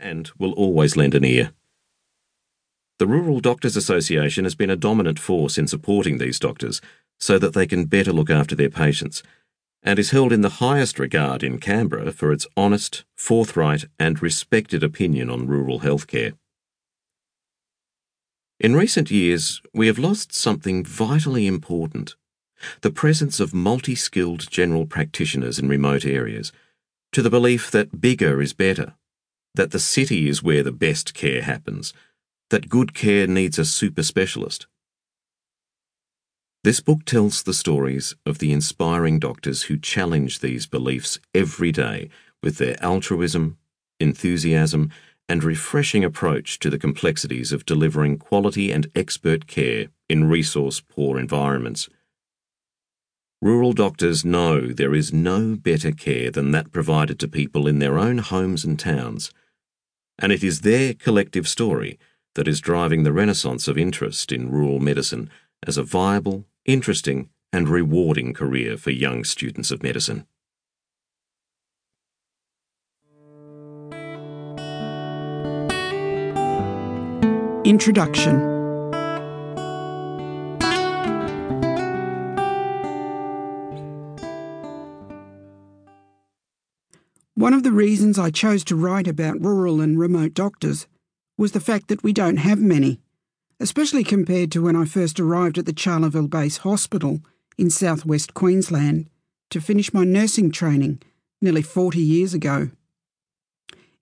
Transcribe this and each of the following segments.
and will always lend an ear. The Rural Doctors Association has been a dominant force in supporting these doctors so that they can better look after their patients, and is held in the highest regard in Canberra for its honest, forthright, and respected opinion on rural healthcare. In recent years, we have lost something vitally important the presence of multi skilled general practitioners in remote areas, to the belief that bigger is better, that the city is where the best care happens, that good care needs a super specialist. This book tells the stories of the inspiring doctors who challenge these beliefs every day with their altruism, enthusiasm, and refreshing approach to the complexities of delivering quality and expert care in resource poor environments. Rural doctors know there is no better care than that provided to people in their own homes and towns, and it is their collective story that is driving the renaissance of interest in rural medicine as a viable, interesting, and rewarding career for young students of medicine. Introduction One of the reasons I chose to write about rural and remote doctors was the fact that we don't have many, especially compared to when I first arrived at the Charleville Base Hospital in southwest Queensland to finish my nursing training nearly 40 years ago.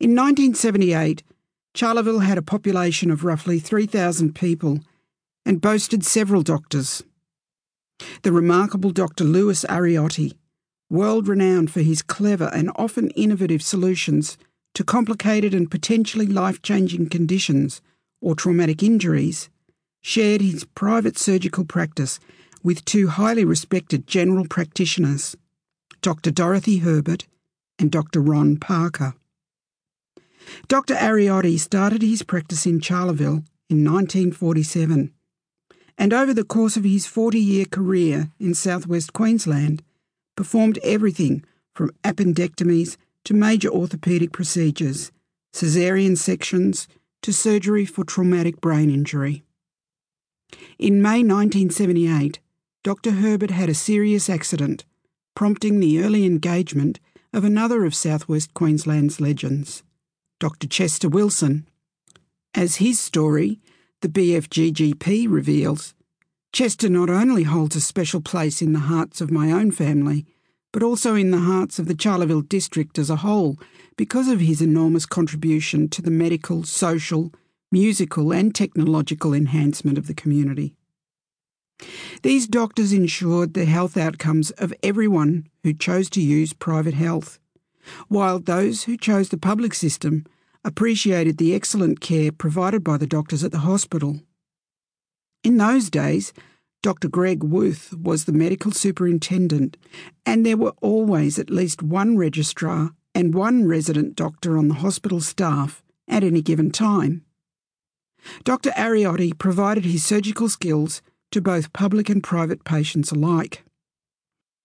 In 1978, Charleville had a population of roughly 3,000 people and boasted several doctors. The remarkable Dr. Louis Ariotti world renowned for his clever and often innovative solutions to complicated and potentially life changing conditions or traumatic injuries, shared his private surgical practice with two highly respected general practitioners, Dr. Dorothy Herbert and Dr. Ron Parker. Dr. Ariotti started his practice in Charleville in 1947, and over the course of his 40 year career in southwest Queensland, performed everything from appendectomies to major orthopaedic procedures, caesarean sections to surgery for traumatic brain injury. In May 1978, Dr. Herbert had a serious accident, prompting the early engagement of another of southwest Queensland's legends, Dr. Chester Wilson. As his story, the BFGGP reveals, Chester not only holds a special place in the hearts of my own family, but also in the hearts of the Charleville district as a whole because of his enormous contribution to the medical, social, musical, and technological enhancement of the community. These doctors ensured the health outcomes of everyone who chose to use private health, while those who chose the public system appreciated the excellent care provided by the doctors at the hospital. In those days, Dr. Greg Wuth was the medical superintendent, and there were always at least one registrar and one resident doctor on the hospital staff at any given time. Dr. Ariotti provided his surgical skills to both public and private patients alike.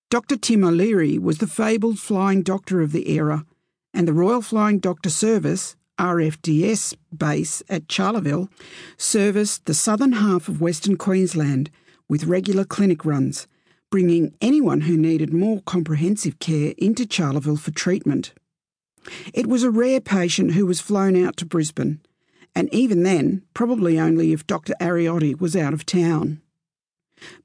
Dr. Tim O'Leary was the fabled flying doctor of the era, and the Royal Flying Doctor Service, RFDS base at Charleville, serviced the southern half of Western Queensland with regular clinic runs, bringing anyone who needed more comprehensive care into Charleville for treatment. It was a rare patient who was flown out to Brisbane, and even then, probably only if Dr. Ariotti was out of town.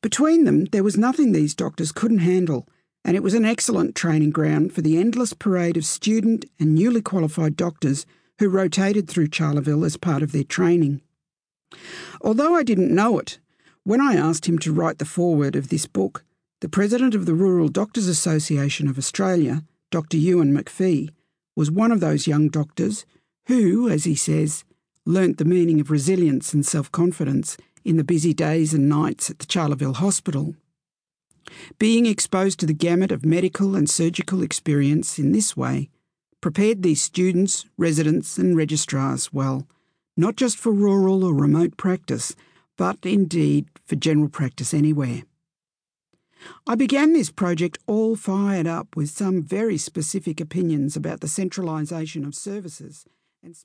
Between them, there was nothing these doctors couldn't handle, and it was an excellent training ground for the endless parade of student and newly qualified doctors who rotated through Charleville as part of their training. Although I didn't know it, when I asked him to write the foreword of this book, the president of the Rural Doctors Association of Australia, Dr. Ewen McPhee, was one of those young doctors who, as he says, learnt the meaning of resilience and self confidence in the busy days and nights at the Charleville Hospital. Being exposed to the gamut of medical and surgical experience in this way prepared these students, residents, and registrars well, not just for rural or remote practice, but indeed for general practice anywhere. I began this project all fired up with some very specific opinions about the centralisation of services and